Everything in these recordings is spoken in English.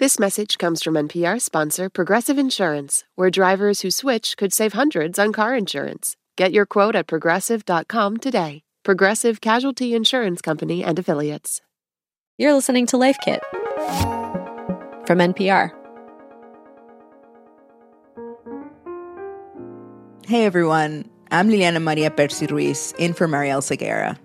This message comes from NPR sponsor Progressive Insurance, where drivers who switch could save hundreds on car insurance. Get your quote at progressive.com today. Progressive Casualty Insurance Company and Affiliates. You're listening to Life Kit from NPR. Hey everyone, I'm Liliana Maria Percy Ruiz, in for Marielle Segarra.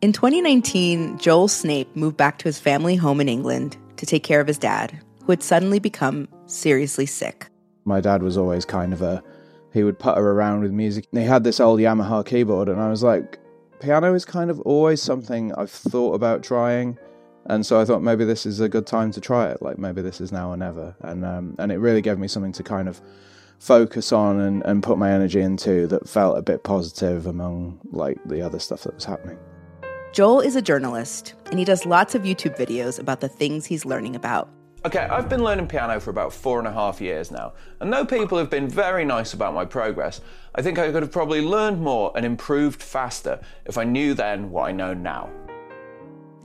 In 2019, Joel Snape moved back to his family home in England to take care of his dad, who had suddenly become seriously sick. My dad was always kind of a, he would putter around with music. He had this old Yamaha keyboard, and I was like, piano is kind of always something I've thought about trying. And so I thought maybe this is a good time to try it. Like maybe this is now or never. And um, and it really gave me something to kind of focus on and, and put my energy into that felt a bit positive among like the other stuff that was happening. Joel is a journalist, and he does lots of YouTube videos about the things he's learning about. Okay, I've been learning piano for about four and a half years now, and though people have been very nice about my progress, I think I could have probably learned more and improved faster if I knew then what I know now.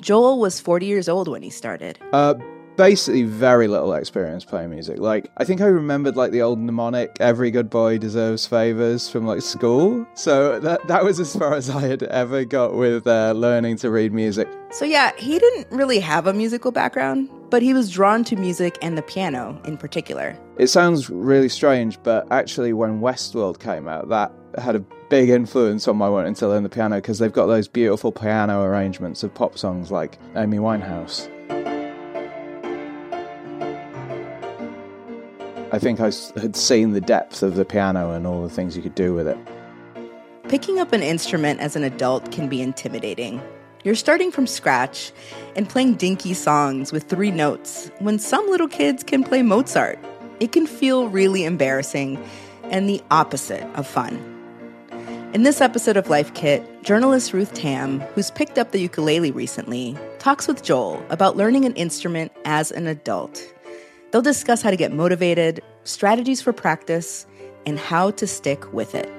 Joel was 40 years old when he started. Uh, basically very little experience playing music. Like I think I remembered like the old mnemonic "Every good boy deserves favors" from like school. So that that was as far as I had ever got with uh, learning to read music. So yeah, he didn't really have a musical background, but he was drawn to music and the piano in particular. It sounds really strange, but actually, when Westworld came out, that had a big influence on my wanting to learn the piano because they've got those beautiful piano arrangements of pop songs like Amy Winehouse. I think I had seen the depth of the piano and all the things you could do with it. Picking up an instrument as an adult can be intimidating. You're starting from scratch and playing dinky songs with three notes when some little kids can play Mozart. It can feel really embarrassing and the opposite of fun. In this episode of Life Kit, journalist Ruth Tam, who's picked up the ukulele recently, talks with Joel about learning an instrument as an adult They'll discuss how to get motivated, strategies for practice, and how to stick with it.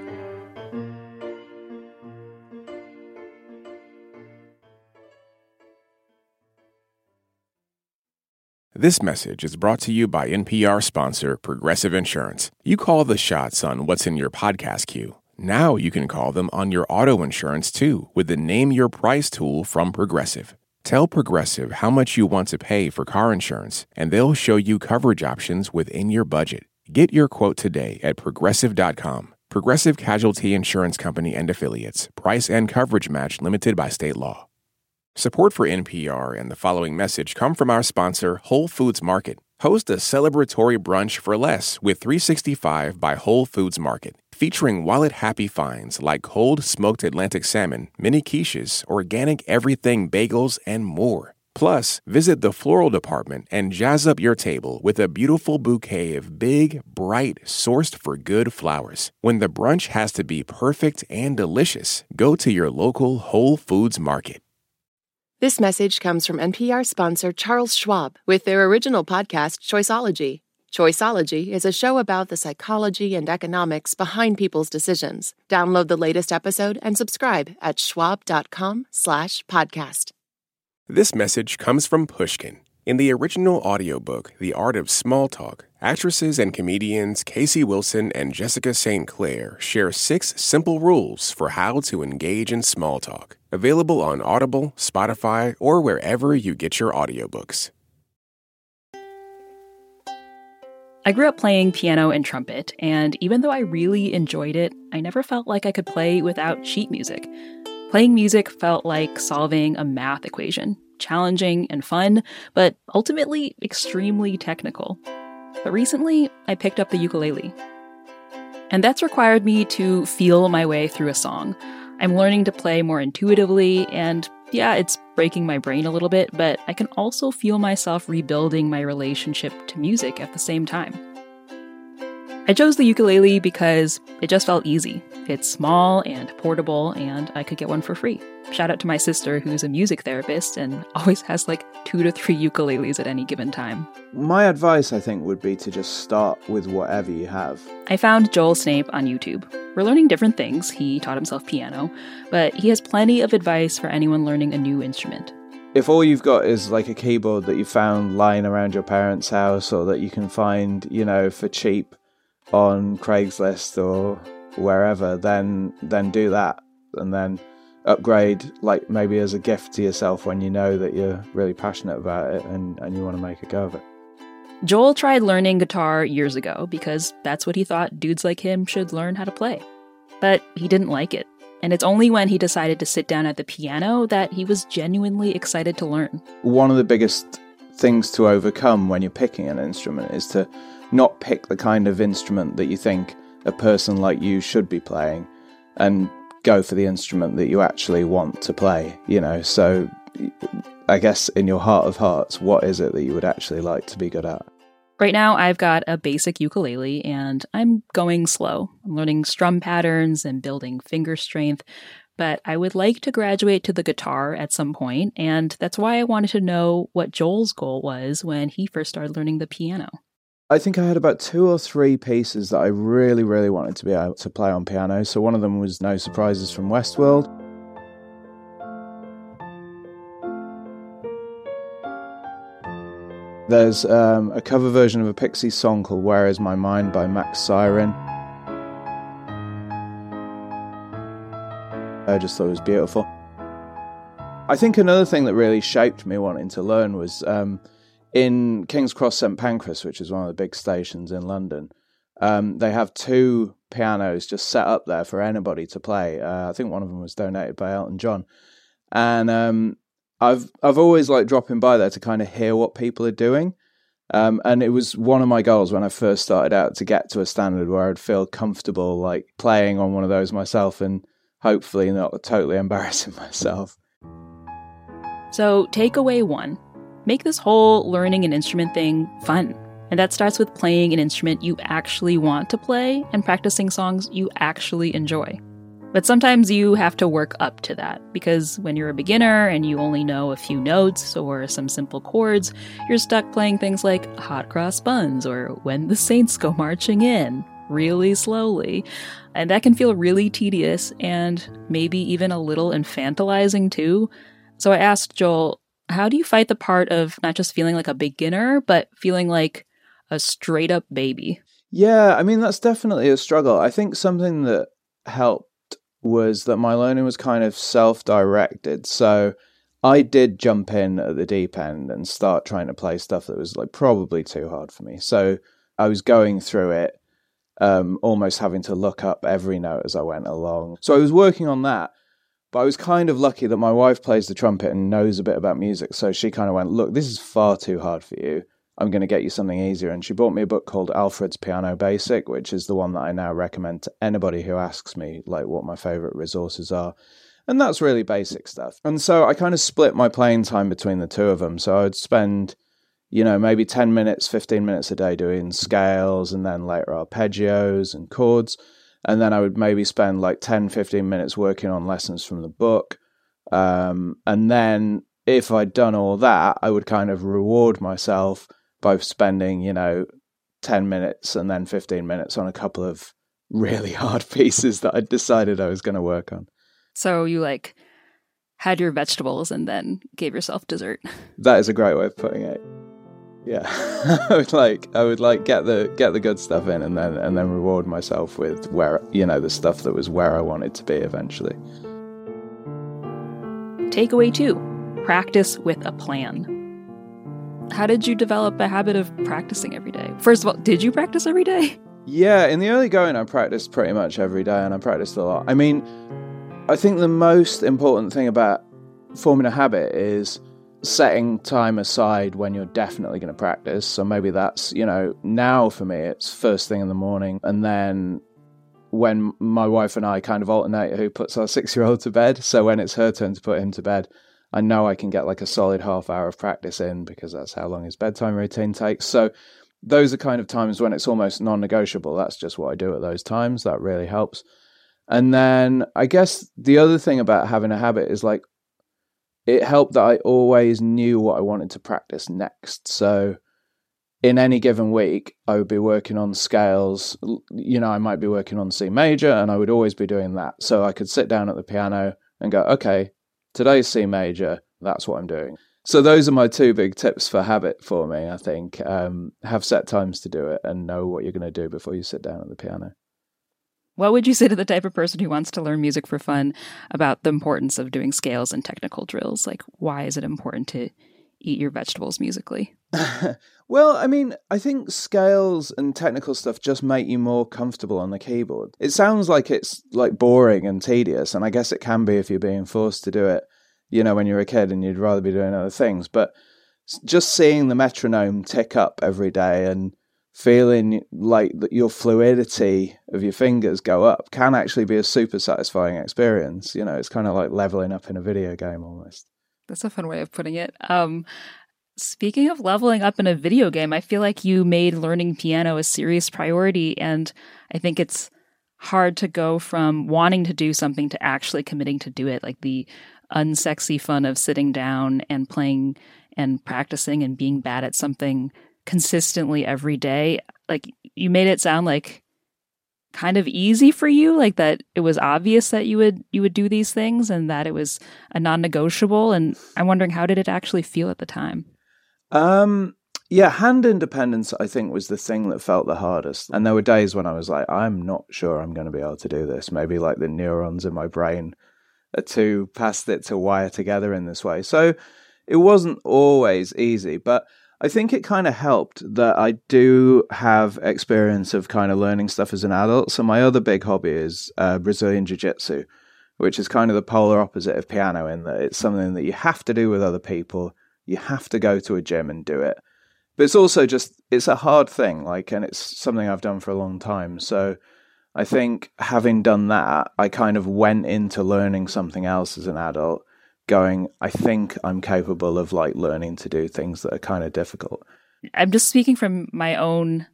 This message is brought to you by NPR sponsor Progressive Insurance. You call the shots on what's in your podcast queue. Now you can call them on your auto insurance too with the Name Your Price tool from Progressive. Tell Progressive how much you want to pay for car insurance, and they'll show you coverage options within your budget. Get your quote today at progressive.com. Progressive Casualty Insurance Company and Affiliates. Price and coverage match limited by state law. Support for NPR and the following message come from our sponsor, Whole Foods Market. Host a celebratory brunch for less with 365 by Whole Foods Market featuring wallet happy finds like cold smoked Atlantic salmon, mini quiches, organic everything bagels, and more. Plus, visit the floral department and jazz up your table with a beautiful bouquet of big, bright, sourced for good flowers. When the brunch has to be perfect and delicious, go to your local Whole Foods market. This message comes from NPR sponsor Charles Schwab with their original podcast, Choiceology. Choiceology is a show about the psychology and economics behind people's decisions. Download the latest episode and subscribe at schwab.com/podcast. This message comes from Pushkin. In the original audiobook, The Art of Small Talk, actresses and comedians Casey Wilson and Jessica St. Clair share six simple rules for how to engage in small talk. Available on Audible, Spotify, or wherever you get your audiobooks. I grew up playing piano and trumpet, and even though I really enjoyed it, I never felt like I could play without sheet music. Playing music felt like solving a math equation, challenging and fun, but ultimately extremely technical. But recently, I picked up the ukulele. And that's required me to feel my way through a song. I'm learning to play more intuitively, and yeah, it's breaking my brain a little bit, but I can also feel myself rebuilding my relationship to music at the same time. I chose the ukulele because it just felt easy. It's small and portable, and I could get one for free. Shout out to my sister, who's a music therapist and always has like two to three ukuleles at any given time. My advice, I think, would be to just start with whatever you have. I found Joel Snape on YouTube. We're learning different things. He taught himself piano, but he has plenty of advice for anyone learning a new instrument. if all you've got is like a keyboard that you found lying around your parents' house or that you can find, you know, for cheap on Craigslist or wherever, then then do that and then upgrade like maybe as a gift to yourself when you know that you're really passionate about it and, and you want to make a go of it. Joel tried learning guitar years ago because that's what he thought dudes like him should learn how to play. But he didn't like it. And it's only when he decided to sit down at the piano that he was genuinely excited to learn. One of the biggest things to overcome when you're picking an instrument is to not pick the kind of instrument that you think a person like you should be playing and go for the instrument that you actually want to play, you know. So I guess in your heart of hearts, what is it that you would actually like to be good at? Right now, I've got a basic ukulele and I'm going slow. I'm learning strum patterns and building finger strength, but I would like to graduate to the guitar at some point, and that's why I wanted to know what Joel's goal was when he first started learning the piano. I think I had about two or three pieces that I really, really wanted to be able to play on piano. So one of them was No Surprises from Westworld. There's um, a cover version of a Pixies song called Where Is My Mind by Maxence Cyrin. I just thought it was beautiful. I think another thing that really shaped me wanting to learn was um, in King's Cross St Pancras, which is one of the big stations in London, um, they have two pianos just set up there for anybody to play. Uh, I think one of them was donated by Elton John, and um, I've I've always liked dropping by there to kind of hear what people are doing. Um, and it was one of my goals when I first started out to get to a standard where I'd feel comfortable like playing on one of those myself and hopefully not totally embarrassing myself. So, takeaway one Make this whole learning an instrument thing fun. And that starts with playing an instrument you actually want to play and practicing songs you actually enjoy. But sometimes you have to work up to that because when you're a beginner and you only know a few notes or some simple chords, you're stuck playing things like Hot Cross Buns or When the Saints Go Marching In really slowly. And that can feel really tedious and maybe even a little infantilizing too. So I asked Joel, how do you fight the part of not just feeling like a beginner, but feeling like a straight up baby? Yeah, I mean, that's definitely a struggle. I think something that helped was that my learning was kind of self directed. So I did jump in at the deep end and start trying to play stuff that was like probably too hard for me. So I was going through it, um, almost having to look up every note as I went along. So I was working on that. But I was kind of lucky that my wife plays the trumpet and knows a bit about music. So she kind of went, Look, this is far too hard for you. I'm going to get you something easier. And she bought me a book called Alfred's Piano Basic, which is the one that I now recommend to anybody who asks me, like, what my favorite resources are. And that's really basic stuff. And so I kind of split my playing time between the two of them. So I'd spend, you know, maybe 10 minutes, 15 minutes a day doing scales and then later arpeggios and chords and then I would maybe spend like 10, 15 minutes working on lessons from the book. Um, and then if I'd done all that, I would kind of reward myself by spending, you know, 10 minutes and then 15 minutes on a couple of really hard pieces that I'd decided I was going to work on. So you like had your vegetables and then gave yourself dessert. That is a great way of putting it. Yeah, I would like I would like get the get the good stuff in, and then and then reward myself with where you know the stuff that was where I wanted to be eventually. Takeaway two: practice with a plan. How did you develop a habit of practicing every day? First of all, did you practice every day? Yeah, in the early going, I practiced pretty much every day, and I practiced a lot. I mean, I think the most important thing about forming a habit is setting time aside when you're definitely going to practice. So maybe that's, you know, now for me, it's first thing in the morning. And then when my wife and I kind of alternate who puts our six year old to bed. So when it's her turn to put him to bed, I know I can get like a solid half hour of practice in because that's how long his bedtime routine takes. So those are kind of times when it's almost non negotiable. That's just what I do at those times. That really helps. And then I guess the other thing about having a habit is like it helped that I always knew what I wanted to practice next. So in any given week, I would be working on scales. You know, I might be working on C major, and I would always be doing that. So I could sit down at the piano and go, okay, today's C major. That's what I'm doing. So those are my two big tips for habit for me. I think um, have set times to do it and know what you're going to do before you sit down at the piano. What would you say to the type of person who wants to learn music for fun about the importance of doing scales and technical drills? Like, why is it important to eat your vegetables musically? well, I mean, I think scales and technical stuff just make you more comfortable on the keyboard. It sounds like it's like boring and tedious, and I guess it can be if you're being forced to do it, you know, when you're a kid and you'd rather be doing other things. But just seeing the metronome tick up every day and feeling like your fluidity of your fingers go up can actually be a super satisfying experience. You know, it's kind of like leveling up in a video game almost. That's a fun way of putting it. Um, speaking of leveling up in a video game, I feel like you made learning piano a serious priority, and I think it's hard to go from wanting to do something to actually committing to do it. Like the unsexy fun of sitting down and playing and practicing and being bad at something consistently every day. Like you made it sound like kind of easy for you like that it was obvious that you would you would do these things and that it was a non-negotiable and i'm wondering how did it actually feel at the time? Um yeah hand independence i think was the thing that felt the hardest. And there were days when i was like i'm not sure i'm going to be able to do this. Maybe like the neurons in my brain are too past it to wire together in this way. So it wasn't always easy but I think it kind of helped that I do have experience of kind of learning stuff as an adult. So my other big hobby is uh, Brazilian Jiu Jitsu, which is kind of the polar opposite of piano in that it's something that you have to do with other people. You have to go to a gym and do it. But it's also just, it's a hard thing, like, and it's something I've done for a long time. So I think having done that, I kind of went into learning something else as an adult going, I think I'm capable of like learning to do things that are kind of difficult. I'm just speaking from my own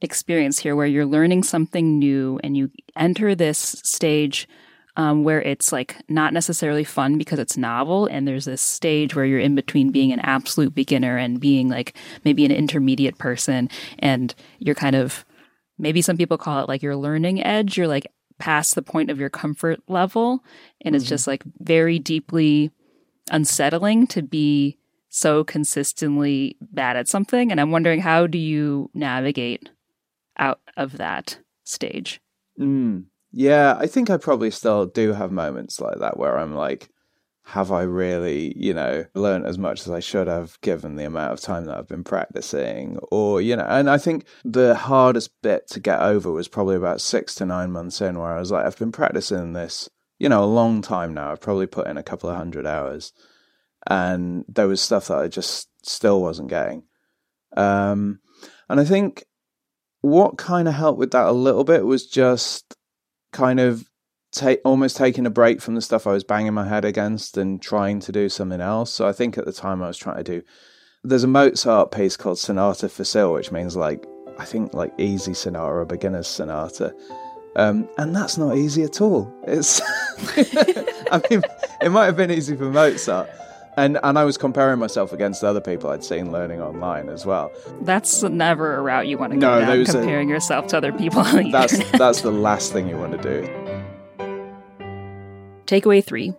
experience here where you're learning something new and you enter this stage um, where it's like not necessarily fun because it's novel and there's this stage where you're in between being an absolute beginner and being like maybe an intermediate person and you're kind of maybe some people call it like your learning edge you're like past the point of your comfort level. And mm-hmm. it's just like very deeply unsettling to be so consistently bad at something. And I'm wondering, how do you navigate out of that stage? Mm. Yeah, I think I probably still do have moments like that where I'm like, have I really, you know, learned as much as I should have given the amount of time that I've been practicing? Or, you know, and I think the hardest bit to get over was probably about six to nine months in, where I was like, I've been practicing this, you know, a long time now. I've probably put in a couple of hundred hours. And there was stuff that I just still wasn't getting. Um, and I think what kind of helped with that a little bit was just kind of take almost taking a break from the stuff I was banging my head against and trying to do something else. So I think at the time I was trying to do. There's a Mozart piece called Sonata Facile, which means like I think like easy sonata or beginner's sonata. Um, and that's not easy at all. It's, I mean, it might have been easy for Mozart, and and I was comparing myself against other people I'd seen learning online as well. That's never a route you want to go no, down. Comparing yourself to other people. that's that's the last thing you want to do. Takeaway three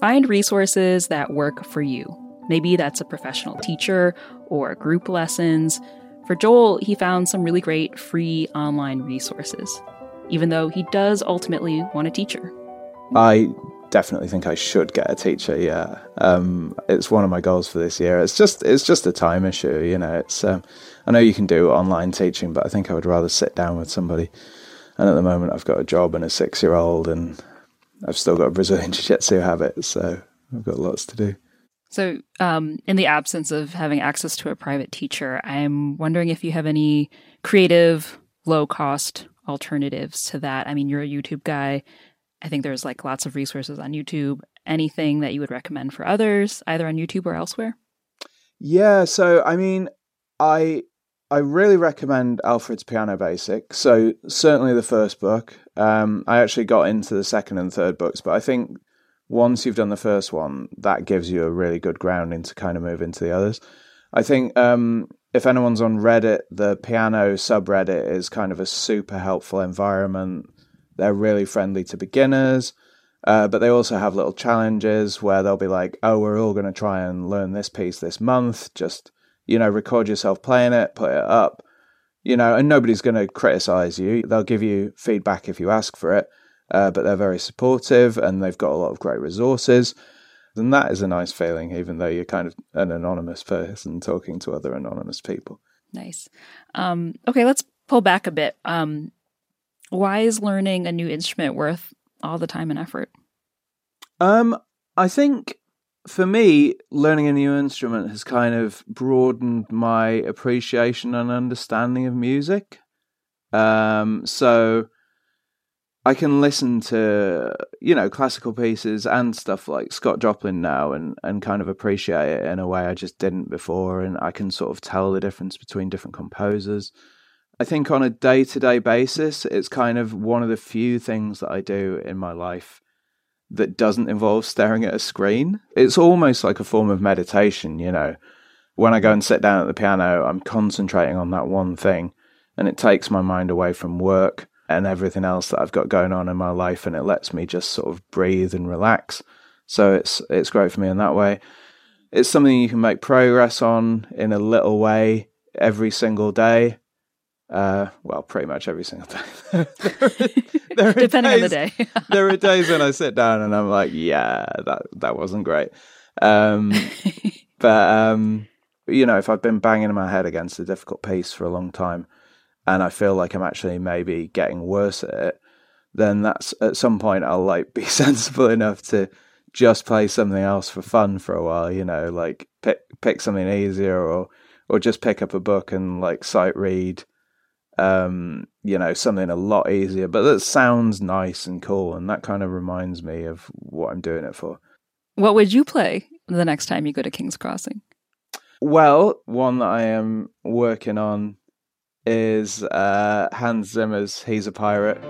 find resources that work for you. Maybe that's a professional teacher or group lessons. For Joel, he found some really great free online resources, even though he does ultimately want a teacher. I definitely think I should get a teacher. Yeah, um, it's one of my goals for this year. It's just it's just a time issue, you know. It's um, I know you can do online teaching, but I think I would rather sit down with somebody. And at the moment, I've got a job and a six year old, and I've still got a Brazilian Jiu Jitsu habit, so I've got lots to do. So, um, in the absence of having access to a private teacher, I'm wondering if you have any creative, low cost alternatives to that. I mean, you're a YouTube guy. I think there's like lots of resources on YouTube. Anything that you would recommend for others, either on YouTube or elsewhere? Yeah, so I mean, I I really recommend Alfred's Piano Basic. So certainly the first book. Um, I actually got into the second and third books, but I think once you've done the first one, that gives you a really good grounding to kind of move into the others. I think um, if anyone's on Reddit, the piano subreddit is kind of a super helpful environment. They're really friendly to beginners. Uh, but they also have little challenges where they'll be like, oh, we're all going to try and learn this piece this month. Just, you know, record yourself playing it, put it up, you know, and nobody's going to criticize you. They'll give you feedback if you ask for it, uh, but they're very supportive and they've got a lot of great resources. And that is a nice feeling, even though you're kind of an anonymous person talking to other anonymous people. Nice. Um, okay, let's pull back a bit. Um, why is learning a new instrument worth all the time and effort? Um, I think for me, learning a new instrument has kind of broadened my appreciation and understanding of music. Um, so I can listen to you know classical pieces and stuff like Scott Joplin now, and and kind of appreciate it in a way I just didn't before, and I can sort of tell the difference between different composers. I think on a day to day basis, it's kind of one of the few things that I do in my life that doesn't involve staring at a screen. It's almost like a form of meditation, you know. When I go and sit down at the piano, I'm concentrating on that one thing, and it takes my mind away from work and everything else that I've got going on in my life, and it lets me just sort of breathe and relax. So it's it's great for me in that way. It's something you can make progress on in a little way every single day. Uh, well, pretty much every single day. there are, Depending days, on the day. there are days when I sit down and I'm like, yeah, that that wasn't great. Um, but um, you know, if I've been banging my head against a difficult piece for a long time, and I feel like I'm actually maybe getting worse at it, then that's at some point I'll like be sensible enough to just play something else for fun for a while. You know, like pick pick something easier or or just pick up a book and like sight read um, you know, something a lot easier, but that sounds nice and cool. And that kind of reminds me of what I'm doing it for. What would you play the next time you go to King's Crossing? Well, one that I am working on is uh, Hans Zimmer's He's a Pirate.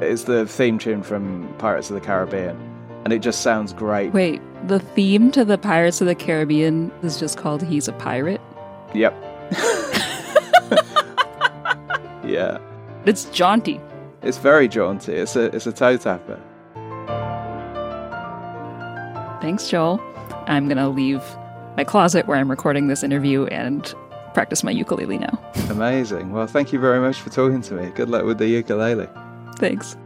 It's the theme tune from Pirates of the Caribbean, and it just sounds great. Wait, the theme to the Pirates of the Caribbean is just called He's a Pirate? Yep. yeah. It's jaunty. It's very jaunty. It's a it's a toe tapper. Thanks, Joel. I'm gonna leave my closet where I'm recording this interview and practice my ukulele now. Amazing. Well, thank you very much for talking to me. Good luck with the ukulele. Thanks.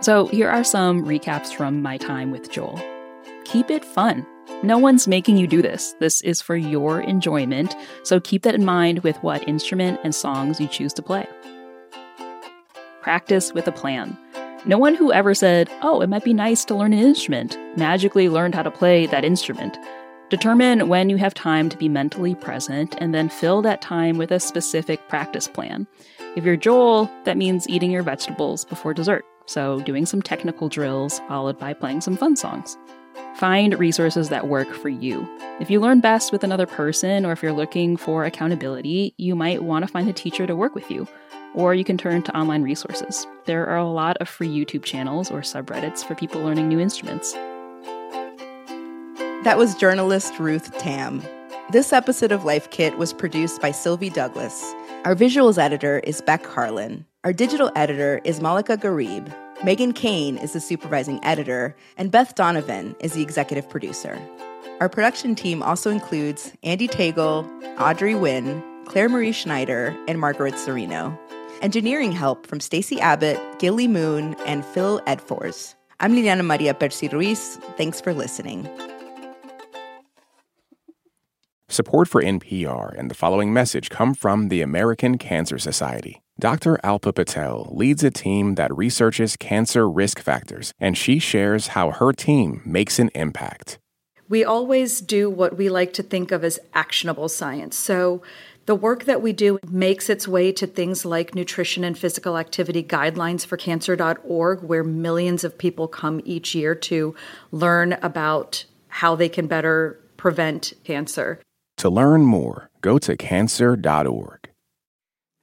So, here are some recaps from my time with Joel. Keep it fun. No one's making you do this. This is for your enjoyment, so keep that in mind with what instrument and songs you choose to play. Practice with a plan. No one who ever said, oh, it might be nice to learn an instrument, magically learned how to play that instrument. Determine when you have time to be mentally present and then fill that time with a specific practice plan. If you're Joel, that means eating your vegetables before dessert, so doing some technical drills followed by playing some fun songs. Find resources that work for you. If you learn best with another person, or if you're looking for accountability, you might want to find a teacher to work with you. Or you can turn to online resources. There are a lot of free YouTube channels or subreddits for people learning new instruments. That was journalist Ruth Tam. This episode of Life Kit was produced by Sylvie Douglis. Our visuals editor is Beck Harlan. Our digital editor is Malaka Gharib. Meghan Keane is the supervising editor, and Beth Donovan is the executive producer. Our production team also includes Andy Tagle, Audrey Nguyen, Claire Marie Schneider, and Margaret Cirino. Engineering help from Stacy Abbott, Gilly Moon, and Phil Edfors. I'm Liliana Maria Percy Ruiz. Thanks for listening. Support for NPR and the following message come from the American Cancer Society. Dr. Alpa Patel leads a team that researches cancer risk factors, and she shares how her team makes an impact. We always do what we like to think of as actionable science. So, the work that we do makes its way to things like nutrition and physical activity guidelines for cancer.org, where millions of people come each year to learn about how they can better prevent cancer. To learn more, go to cancer.org.